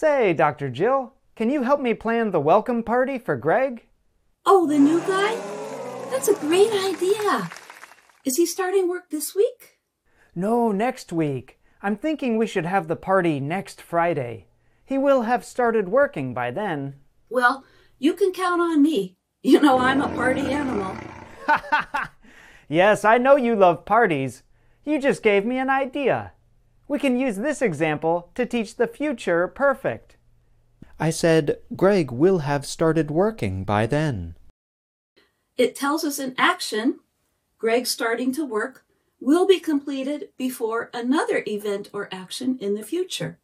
Say, Dr. Jill, can you help me plan the welcome party for Greg? Oh, the new guy? That's a great idea. Is he starting work this week? No, next week. I'm thinking we should have the party next Friday. He will have started working by then. Well, you can count on me. You know I'm a party animal. yes, I know you love parties. You just gave me an idea. We can use this example to teach the future perfect. I said Greg will have started working by then. It tells us an action, Greg starting to work, will be completed before another event or action in the future.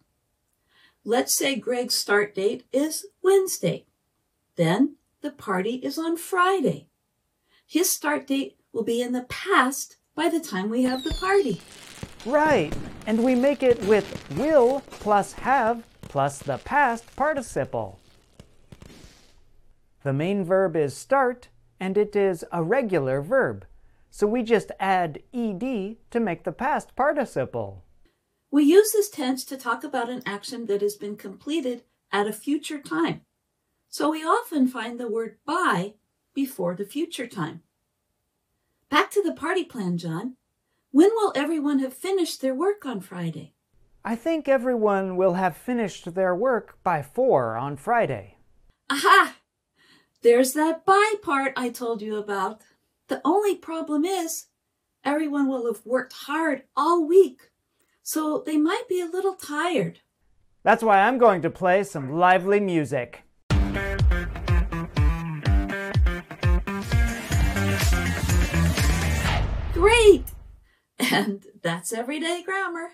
Let's say Greg's start date is Wednesday. Then the party is on Friday. His start date will be in the past by the time we have the party. Right, and we make it with will plus have plus the past participle. The main verb is start, and it is a regular verb. So we just add ed to make the past participle. We use this tense to talk about an action that has been completed at a future time. So we often find the word by before the future time. Back to the party plan, John. When will everyone have finished their work on Friday? I think everyone will have finished their work by four on Friday. Aha! There's that by part I told you about. The only problem is everyone will have worked hard all week, so they might be a little tired. That's why I'm going to play some lively music. Great! And that's everyday grammar.